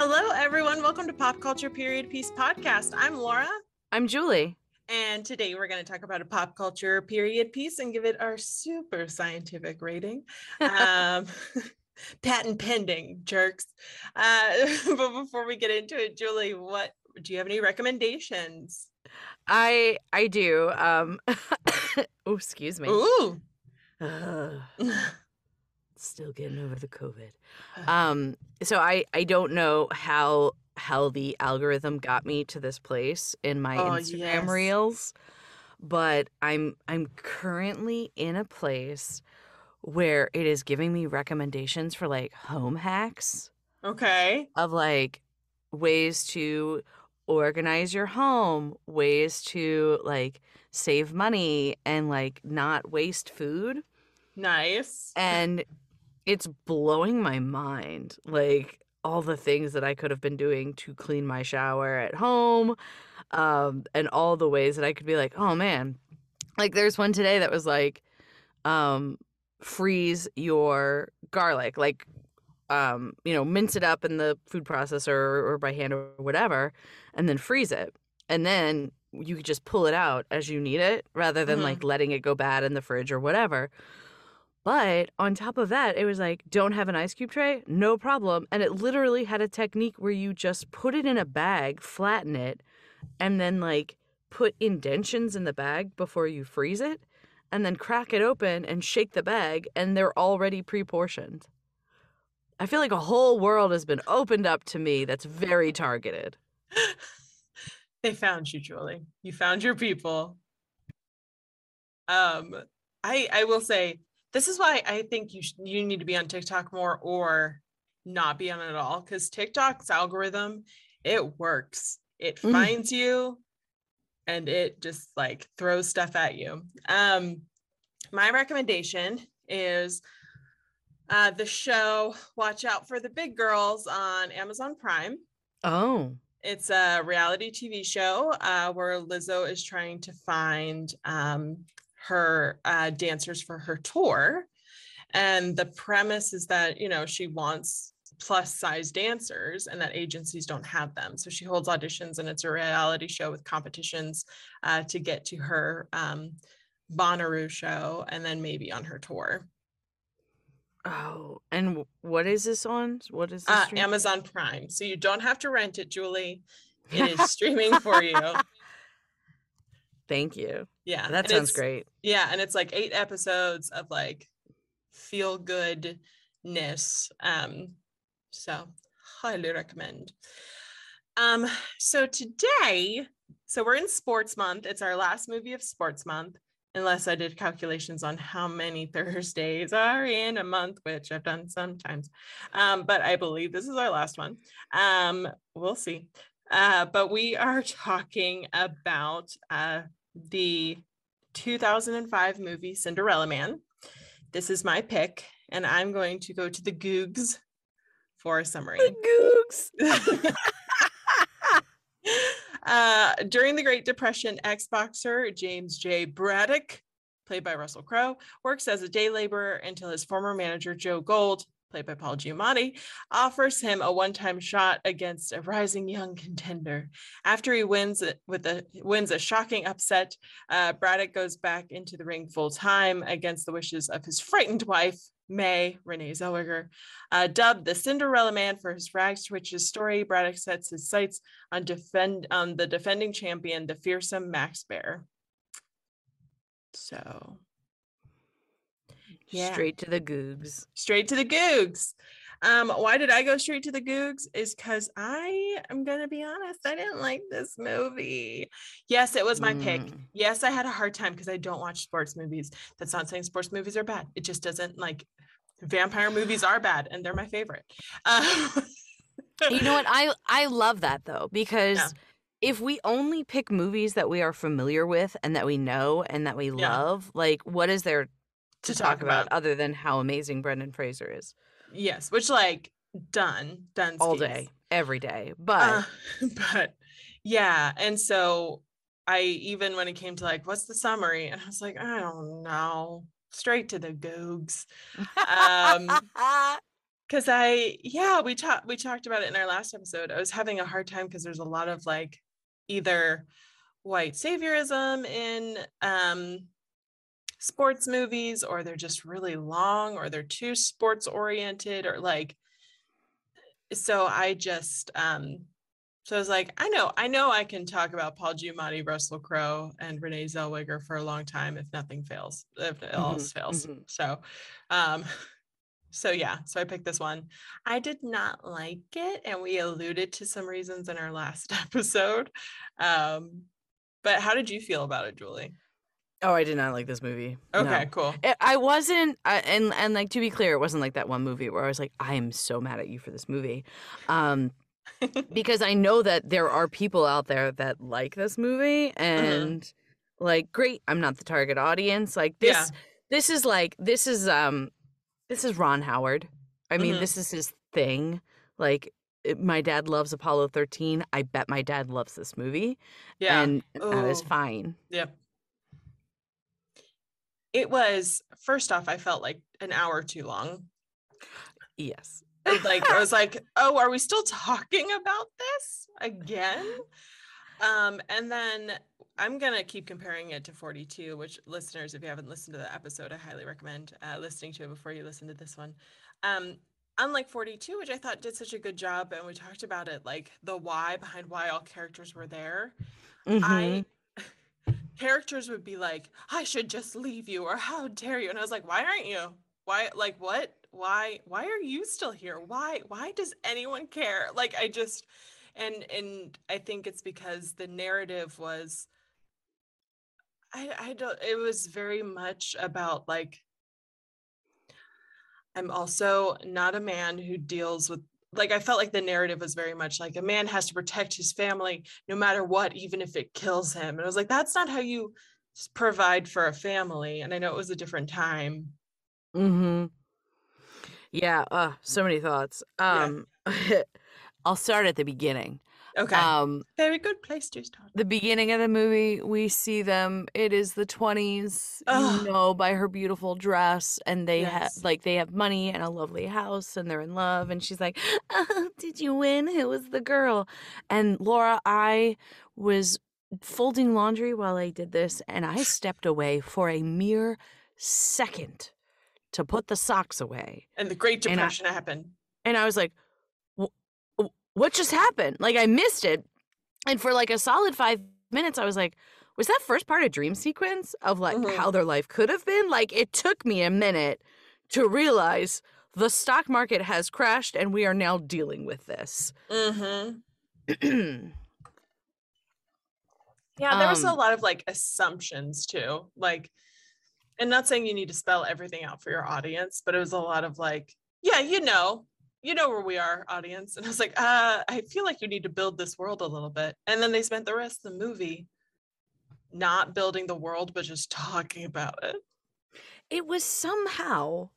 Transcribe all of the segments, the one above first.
Hello, everyone. Welcome to Pop Culture Period Piece Podcast. I'm Laura. I'm Julie. And today we're going to talk about a pop culture period piece and give it our super scientific rating. Um, patent pending, jerks. Uh, but before we get into it, Julie, what do you have any recommendations? I I do. Um oh, excuse me. Ooh. still getting over the COVID. Um so I I don't know how how the algorithm got me to this place in my Oh, Instagram yes. reels, but I'm I'm currently in a place where it is giving me recommendations for like home hacks okay. of like ways to organize your home, ways to like save money and like not waste food. Nice. And it's blowing my mind. Like all the things that I could have been doing to clean my shower at home, um, and all the ways that I could be like, oh man. Like there's one today that was like, um, freeze your garlic. Like um, you know, mince it up in the food processor or, by hand or whatever, and then freeze it. And then you could just pull it out as you need it rather than Mhm. like letting it go bad in the fridge or whatever. But on top of that, it was like, don't have an ice cube tray? No problem. And it literally had a technique where you just put it in a bag, flatten it, and then like put indentions in the bag before you freeze it, and then crack it open and shake the bag, and they're already pre portioned. I feel like a whole world has been opened up to me that's very targeted. they found you, Julie. You found your people. Um, I I will say this is why I think you sh- you need to be on TikTok more or not be on it at all because TikTok's algorithm it works. It Mm. finds you and it just like throws stuff at you. Um, my recommendation is uh, the show Watch Out for the Big Girls on Amazon Prime. Oh. It's a reality TV show uh, where Lizzo is trying to find um, her uh, dancers for her tour. And the premise is that, you know, she wants plus size dancers and that agencies don't have them. So she holds auditions and it's a reality show with competitions uh, to get to her um, Bonnaroo show and then maybe on her tour. Oh. And what is this on? What is this? Uh. Amazon Prime. So you don't have to rent it, Julie. It is streaming for you. Thank you. Yeah. That and sounds great. Yeah, and it's like eight episodes of like feel goodness. Um, so highly recommend. Um, so today, so we're in sports month. It's our last movie of sports month, unless I did calculations on how many Thursdays are in a month, which I've done sometimes. Um, but I believe this is our last one. Um, we'll see. Uh, but we are talking about uh the 2005 movie Cinderella Man. This is my pick, and I'm going to go to the Googs for a summary. The Googs. uh, during the Great Depression, ex boxer James J. Braddock, played by Russell Crowe, works as a day laborer until his former manager Joe Gould, played by Paul Giamatti, offers him a one-time shot against a rising young contender. After he wins with a wins a shocking upset, uh, Braddock goes back into the ring full time against the wishes of his frightened wife. Mae Renee Zellweger, uh, dubbed the Cinderella Man for his rags to riches story. Braddock sets his sights on defend on the defending champion, the fearsome Max Baer. So Yeah. Straight to the Googs. straight to the Googs. Um, why did I go straight to the Googs? Is because I am gonna be honest, I didn't like this movie. Yes, it was my pick. Mm. Yes, I had a hard time because I don't watch sports movies. That's not saying sports movies are bad. It just doesn't like vampire movies are bad and they're my favorite. Um, You know what? I I love that though because Yeah. if we only pick movies that we are familiar with and that we know and that we Yeah. love, like what is there to, To talk, talk about, about. other than how amazing Brendan Fraser is yes, which like done, done all day, every day? But Uh, but yeah, and so I even when it came to like, what's the summary? And I was like, I don't know. Straight to the googs. um, because I yeah we talked we talked about it in our last episode. I was having a hard time because there's a lot of like either white saviorism in um sports movies or they're just really long or they're too sports oriented or like so I just um so I was like, I know, I know I can talk about Paul Giamatti, Russell Crowe, and Renee Zellweger for a long time if nothing fails, if Mm-hmm, else fails. So um so yeah, so I picked this one. I did not like it, and we alluded to some reasons in our last episode. Um, but how did you feel about it, Julie? Oh, I did not like this movie. No. Okay, cool. I- I wasn't, I, and and like to be clear, it wasn't like that one movie where I was like, I am so mad at you for this movie, um, because I know that there are people out there that like this movie, and like, great, I'm not the target audience. Like this, Yeah. this is like this is um, this is Ron Howard. I mean, Mhm. this is his thing. Like, it- my dad loves Apollo 13. I bet my dad loves this movie, Yeah. and that is fine. Yep. It was first off, I felt like an hour too long. Yes. Like I was like, oh, are we still talking about this again? Um, and then I'm gonna keep comparing it to 42, which listeners, if you haven't listened to the episode, I highly recommend uh, listening to it before you listen to this one. Um, unlike 42, which I thought did such a good job, and we talked about it, like the why behind why all characters were there. I characters would be like, I should just leave you, or how dare you? And I was like, why aren't you? Why like what? Why why are you still here? Why why does anyone care? Like I just and and I think it's because the narrative was I I don't it was very much about like I'm also not a man who deals with like I felt like the narrative was very much like a man has to protect his family no matter what, even if it kills him. And I was like, that's not how you provide for a family. And I know it was a different time. Mm-hmm. Yeah, uh, so many thoughts. Yeah. Um I'll start at the beginning. Okay. Um very good place to start. the beginning of the movie, we see them. It is the 20s, Ugh. you know, by her beautiful dress. And they have, like, they have money and a lovely house and they're in love. And she's like, oh, Did you win? Who was the girl? And Laura, I was folding laundry while I did this, and I stepped away for a mere second to put the socks away. And the Great And I- Depression happened. And I was like, "Wh- wh- what just happened? Like I missed it. And for like a solid five minutes, I was like, was that first part a dream sequence of like Mhm. how their life could have been? Like it took me a minute to realize the stock market has crashed and we are now dealing with this. Mm-hmm. Yeah, there was a Um, lot of like assumptions too. Like, and not saying you need to spell everything out for your audience, but it was a lot of like, yeah, you know, you know where we are, audience. And I was like, uh, I feel like you need to build this world a little bit. And then they spent the rest of the movie not building the world, but just talking about it. it was somehow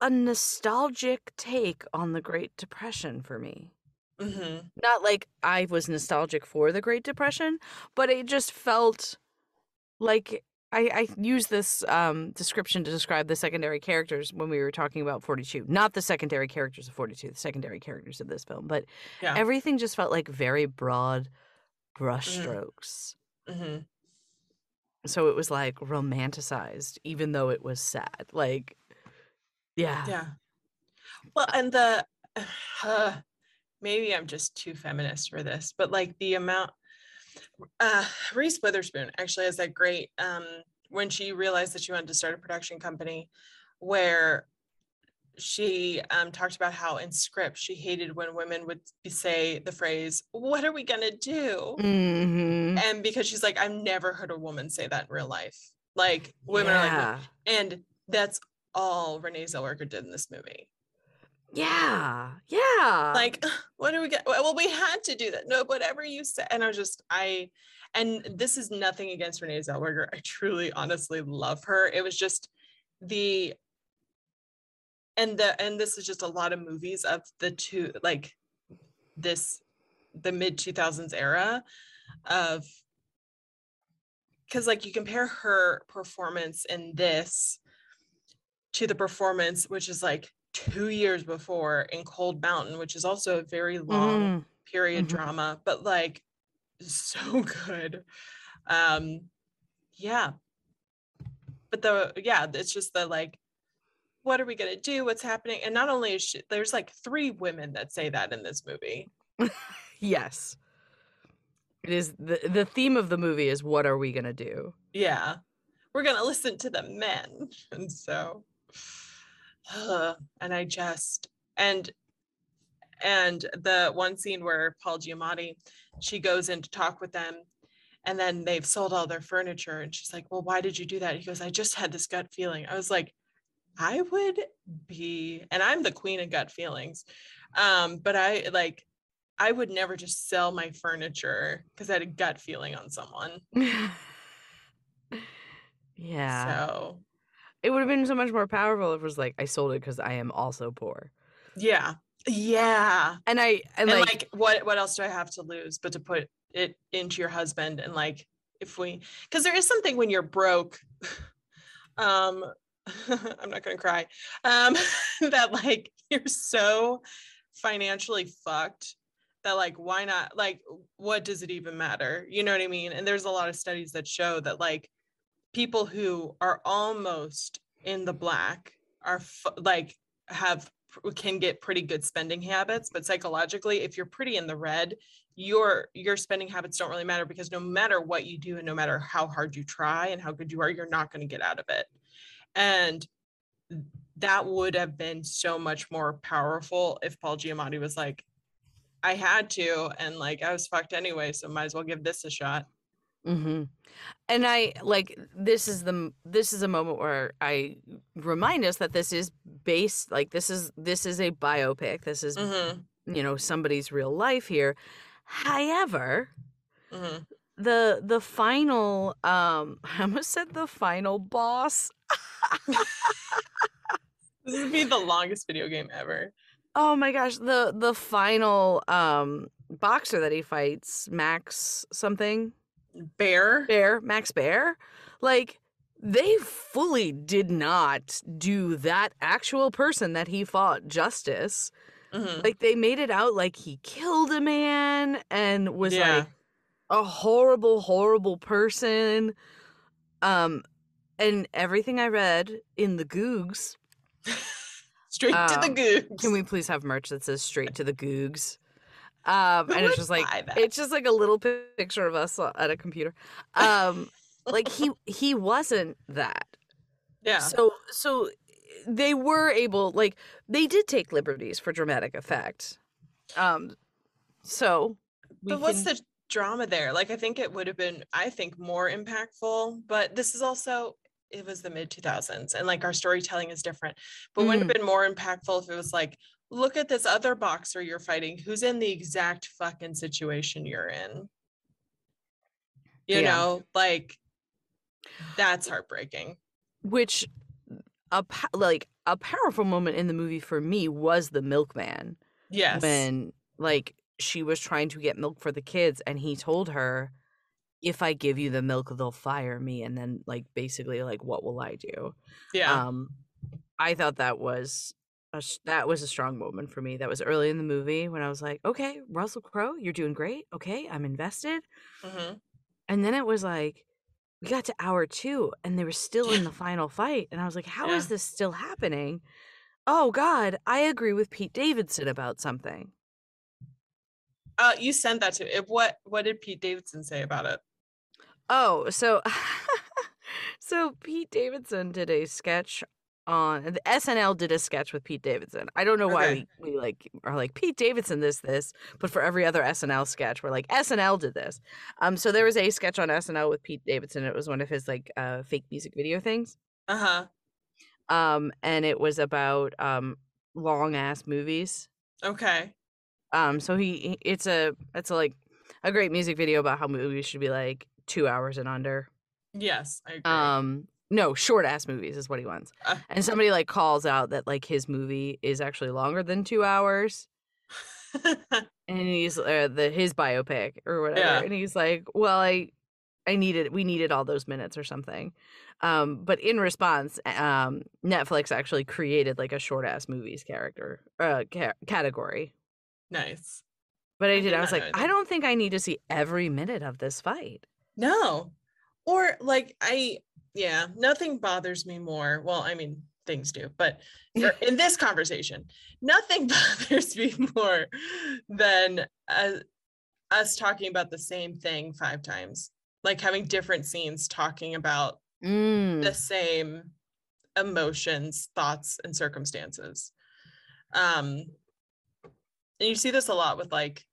a nostalgic take on the Great Depression for me. hmm not like I was nostalgic for the Great Depression, but it just felt like I, I used this um, description to describe the secondary characters when we were talking about 42. Not the secondary characters of 42, the secondary characters of this film, but Yeah. everything just felt like very broad brushstrokes. hmm So it was like romanticized, even though it was sad. Like, yeah. Yeah. Well, and the uh, maybe I'm just too feminist for this, but like the amount uh Reese Witherspoon actually has that great um when she realized that she wanted to start a production company where she um, talked about how in script she hated when women would say the phrase what are we gonna do? Hmm and because she's like i've never heard a woman say that in real life. Like women are like yeah. and that's all renee zellweger did in this movie Yeah. Yeah. like what do we get well we had to do that no whatever you said and i was just i and this is nothing against renee zellweger i truly honestly love her it was just the and the and this is just a lot of movies of the two like this the mid 2000s era of because like you compare her performance in this to the performance which is like two years before in Cold Mountain, which is also a very long Mm, period Mhm. drama, but like so good. Um yeah. But the yeah, it's just the like what are we going to do? What's happening? And not only is she, there's like three women that say that in this movie. yes. It is the the theme of the movie is what are we gonna do? Yeah. We're going to listen to the men. And so and I just and and the one scene where Paul Giamatti she goes in to talk with them and then they've sold all their furniture and she's like, "Well, why did you do that?" He goes, "I just had this gut feeling." I was like, I would be and I'm the queen of gut feelings. Um but I like I would never just sell my furniture because I had a gut feeling on someone. yeah. So It would have been so much more powerful if it was like I sold it because I am also poor. yeah. Yeah. And I and, and like, like, what what else do i have to lose but to put it into your husband and like if we because there is something when you're broke um i'm not gonna cry um that like you're so financially fucked that like why not like what does it even matter you know what i mean and there's a lot of studies that show that like people who are almost in the black are f- like have can get pretty good spending habits but psychologically if you're pretty in the red your your spending habits don't really matter because no matter what you do and no matter how hard you try and how good you are you're not going to get out of it. And that would have been so much more powerful if Paul Giamatti was like I had to and like I was fucked anyway so might as well give this a shot hmm And I like this is the this is a moment where I remind us that this is based like this is this is a biopic. This is Mhm, you know somebody's real life here. However, mhm. the the final um I almost said the final boss. this would be the longest video game ever Oh my gosh, the the final um boxer that he fights, Max something. Bear Baer, Max Baer, like they fully did not do that actual person that he fought justice. Mhm. Like they made it out like he killed a man and was yeah like a horrible, horrible person. Um, and everything I read in the Googs. straight to the Googs. Can we please have merch that says "straight to the Googs"? Um, and it's just like it's just like a little picture of us at a computer. Um, like he he wasn't that. yeah So so they were able like they did take liberties for dramatic effect. Um, so but what's can- the drama there like i think it would have been i think more impactful but this is also it was the mid 2000s and like our storytelling is different but wouldn't Mm. have been more impactful if it was like look at this other boxer you're fighting who's in the exact fucking situation you're in you Yeah. know like that's heartbreaking which a like a powerful moment in the movie for me was the milkman. yes when like she was trying to get milk for the kids and he told her if i give you the milk they'll fire me and then like basically like what will i do yeah um i thought that was that was a strong moment for me that was early in the movie when i was like okay russell crowe you're doing great okay i'm invested mhm. and then it was like we got to hour two and they were still in the final fight and i was like how is Yeah. this still happening oh god i agree with pete davidson about something uh you sent that to what what did pete davidson say about it Oh, so so Pete Davidson did a sketch on the SNL did a sketch with Pete Davidson. I don't know why Okay. we, we like are like Pete Davidson this this, but for every other SNL sketch, we're like SNL did this. Um, so there was a sketch on SNL with Pete Davidson. It was one of his like uh fake music video things. uh-huh Um, and it was about um long ass movies. okay Um, so he he- it's a it's a like a great music video about how movies should be like two hours and under. yes i agree Um, no, short ass movies is what he wants. Uh. and somebody like calls out that like his movie is actually longer than two hours, and he's uh, the his biopic or whatever, Yeah. and he's like, "Well, I I needed we needed all those minutes or something. Um, but in response, um, Netflix actually created like a short ass movies character uh ca- category. Nice. But I, I did. did I was like, I don't think I need to see every minute of this fight. No. Or like I yeah, nothing bothers me more. Well, I mean, things do, but for, in this conversation, nothing bothers me more than uh, us talking about the same thing five times. Like having different scenes talking about Mm. the same emotions, thoughts, and circumstances. Um, and you see this a lot with like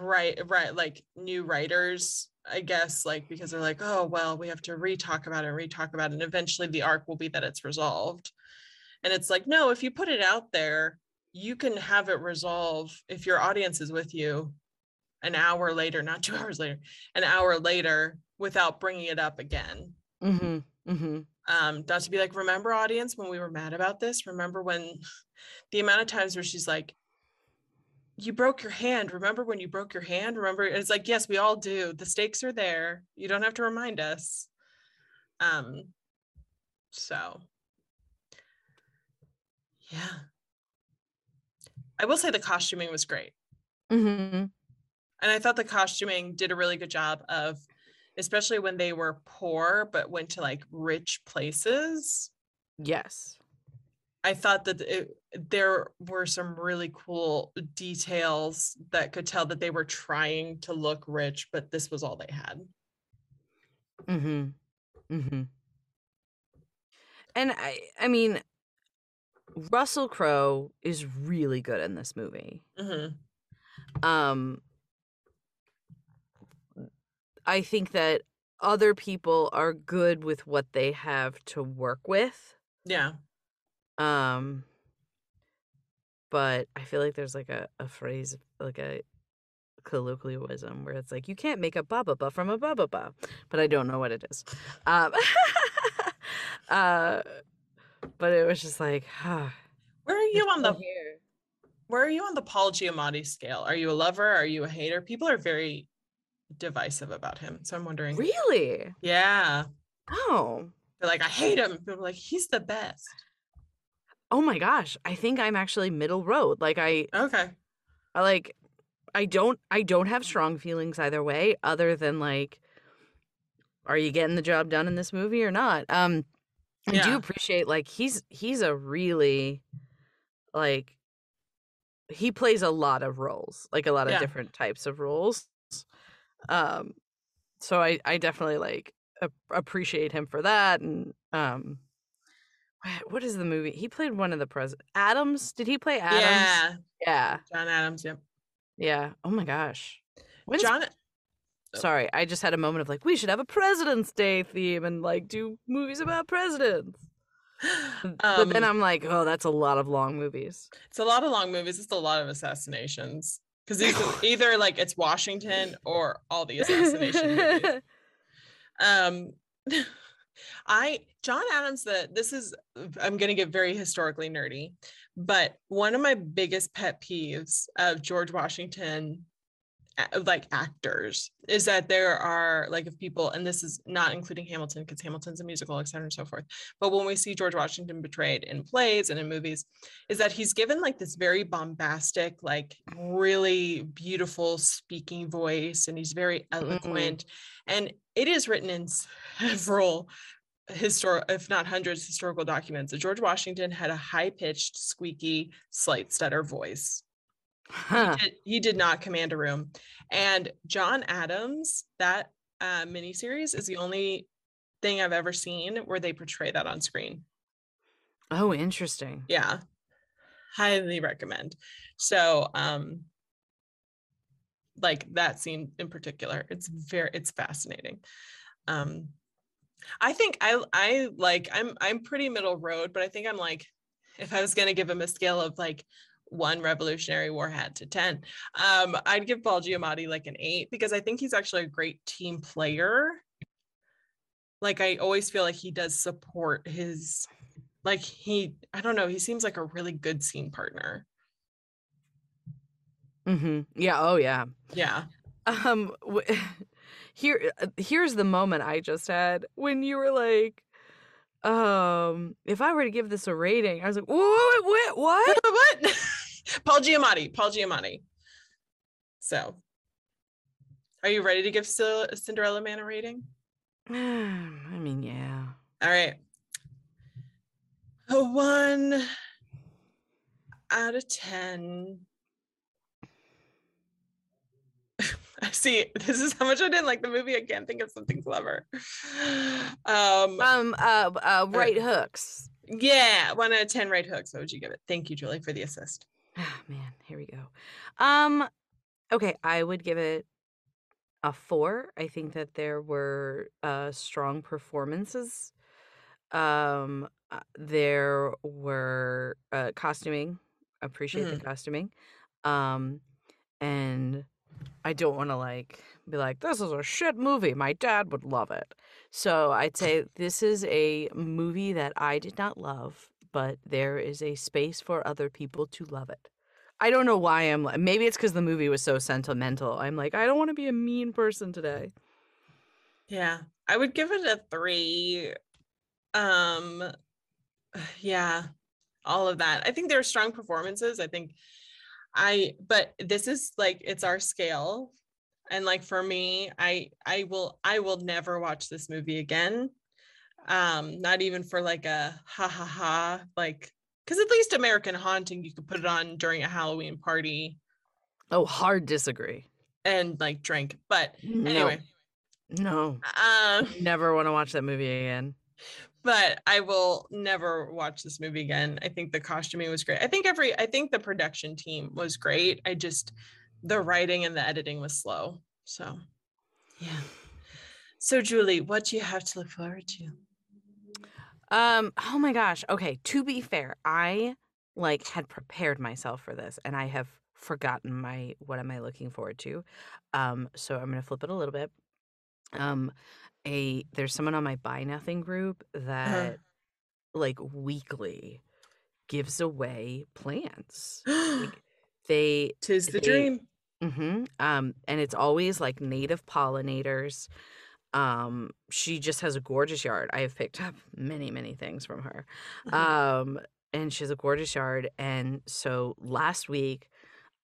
right right like new writers i guess like because they're like oh well we have to re-talk about it re-talk about it and eventually the arc will be that it's resolved and it's like no if you put it out there you can have it resolve if your audience is with you an hour later not two hours later an hour later without bringing it up again Mm-hmm. Mm-hmm. um not to be like remember audience when we were mad about this remember when the amount of times where she's like you broke your hand remember when you broke your hand? Remember And it's like yes we all do. The stakes are there. You don't have to remind us. Um so. Yeah. I will say the costuming was great. Mm-hmm. and I thought the costuming did a really good job of, especially when they were poor but went to like rich places. Yes. I thought that it, there were some really cool details that could tell that they were trying to look rich, but this was all they had. Mm-hmm. Mm-hmm. And I I mean Russell Crowe is really good in this movie. hmm Um I think that other people are good with what they have to work with. Yeah. Um but I feel like there's like a, a phrase like a colloquialism where it's like you can't make a baba from a baba but I don't know what it is. Um uh but it was just like ah, Where are you on the here. where are you on the Paul Giamatti scale? Are you a lover? Are you a hater? People are very divisive about him. So I'm wondering. Really? Yeah. Oh. They're like, I hate him. People are like, he's the best. Oh my gosh. I think I'm actually middle road. Like I Okay. I like I don't I don't have strong feelings either way other than like are you getting the job done in this movie or not? Um I do appreciate like he's he's a really like he plays a lot of roles, like a lot of Yeah. different types of roles. Um so I I definitely like ap- appreciate him for that and um what is the movie? He played one of the president Adams. Did he play Adams? Yeah. Yeah. John Adams. Yep. Yeah. Oh my gosh. When's, John. sorry, I just had a moment of like, we should have a President's Day theme and like do movies about presidents. but then Um, I'm like, oh, that's a lot of long movies. It's a lot of long movies. It's a lot of assassinations because either like it's Washington or all the assassination movies. Um, I John Adams. The this is I'm gonna get very historically nerdy, but one of my biggest pet peeves of George Washington like actors is that there are like if people and this is not including hamilton because hamilton's a musical etc and so forth but when we see george washington portrayed in plays and in movies is that he's given like this very bombastic like really beautiful speaking voice and he's very mm-hmm. eloquent and it is written in several historic if not hundreds historical documents. That george washington had a high-pitched squeaky slight stutter voice Huh. he did, he did not command a room. And John Adams, that uh, miniseries is the only thing I've ever seen where they portray that on screen. Oh, interesting. Yeah, highly recommend. So, um, like that scene in particular, it's very it's fascinating. Um, I think I I like I'm I'm pretty middle road, but I think I'm like if I was gonna give him a scale of like one Revolutionary War hat to 10. Um, I'd give Paul Giamatti like an eight because I think he's actually a great team player. Like I always feel like he does support his like he I don't know, he seems like a really good scene partner. hmm Yeah. Oh, yeah. Yeah. Um, w- here, uh, here's the moment I just had when you were like, um, if I were to give this a rating, I was like, what, what, what? what? Paul Giamatti. Paul Giamatti. So, are you ready to give Cinderella Man a rating? I mean, yeah. All right. A one out of 10. I see. This is how much I didn't like the movie. I can't think of something clever. Um, Um, uh, uh, right hooks. yeah, one out of 10 right hooks. What would you give it? Thank you, Julie, for the assist. Ah, man, here we go. Um, okay, I would give it a four. I think that there were uh strong performances. Um, uh, there were uh costuming. Appreciate the costuming. Um, and I don't want to like be like this is a shit movie. My dad would love it. So I'd say this is a movie that I did not love, but there is a space for other people to love it. I don't know why I'm like maybe it's because the movie was so sentimental. I'm like, I don't want to be a mean person today. Yeah, I would give it a three. Um, yeah, all of that. I think there are strong performances. I think I, but this is like it's our scale, and like for me, I I will I will never watch this movie again. Um, not even for like a ha ha ha like because at least American Haunting you could put it on during a Halloween party Oh, hard disagree. and like drink. But No. anyway, No. um. Never want to watch that movie again. but I will never watch this movie again. I think the costuming was great. I think every I think the production team was great. I just the writing and the editing was slow. So yeah. So Julie, what do you have to look forward to? Um, oh my gosh. Okay, to be fair, I like had prepared myself for this and I have forgotten my what am I looking forward to. Um, so I'm gonna flip it a little bit. Um, a there's someone on my buy nothing group that like weekly gives away plants. Like they Tis the they- dream. hmm Um, and it's always like native pollinators. Um, she just has a gorgeous yard. I have picked up many, many things from her. Mhm. Um, and she has a gorgeous yard. And so last week,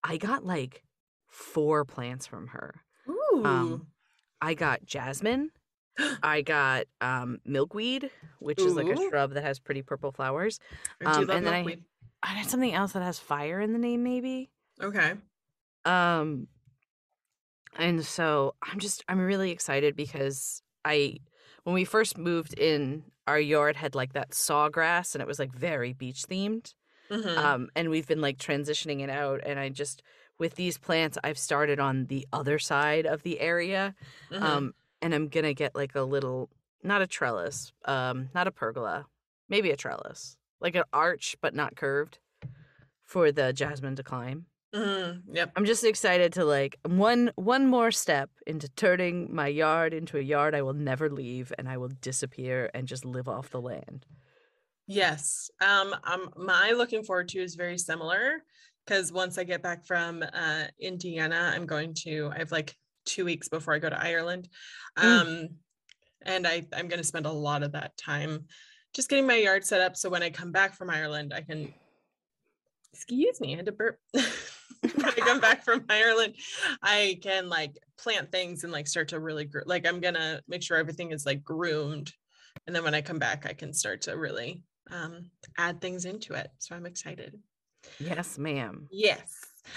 I got like four plants from her. Ooh. Um, I got jasmine. I got um milkweed, which is like a shrub that has pretty purple flowers. Um, and then I-. I got something else that has fire in the name, maybe. Okay. Um and so I'm just I'm really excited because I when we first moved in our yard had like that sawgrass and it was like very beach themed. Mhm. Um and we've been like transitioning it out and I just with these plants I've started on the other side of the area. Mhm. Um and I'm going to get like a little not a trellis, um not a pergola, maybe a trellis. Like an arch but not curved for the jasmine to climb. Mhm. Yep. I'm just excited to like one one more step into turning my yard into a yard I will never leave and I will disappear and just live off the land. Yes. Um, um my looking forward to is very similar because once I get back from uh Indiana, I'm going to I have like two weeks before I go to Ireland. Mm. Um and I, I'm gonna spend a lot of that time just getting my yard set up so when I come back from Ireland, I can excuse me, I had to burp. when I come back from Ireland, I can like plant things and like start to really gr- like I'm gonna make sure everything is like groomed. And then when I come back, I can start to really um, add things into it. So I'm excited. Yes, ma'am. Yes.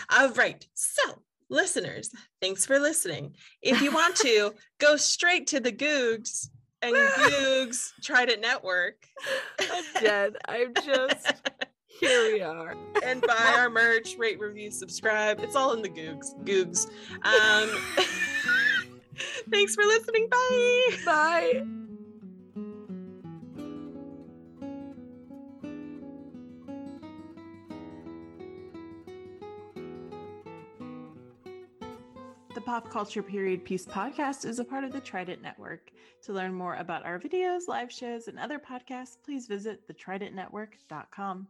All right. So, listeners, thanks for listening. If you want to, go straight to the Googs and Googs Trident Network I'm dead. I'm just here we are. and buy our merch, rate, review, subscribe. It's all in the Googs. Googs. Um, thanks for listening. Bye. Bye. The Pop Culture Period Piece podcast is a part of the Trident Network. To learn more about our videos, live shows, and other podcasts, please visit thetridentnetwork.com.